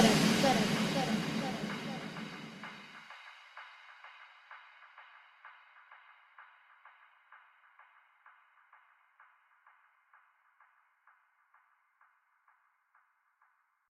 Got it.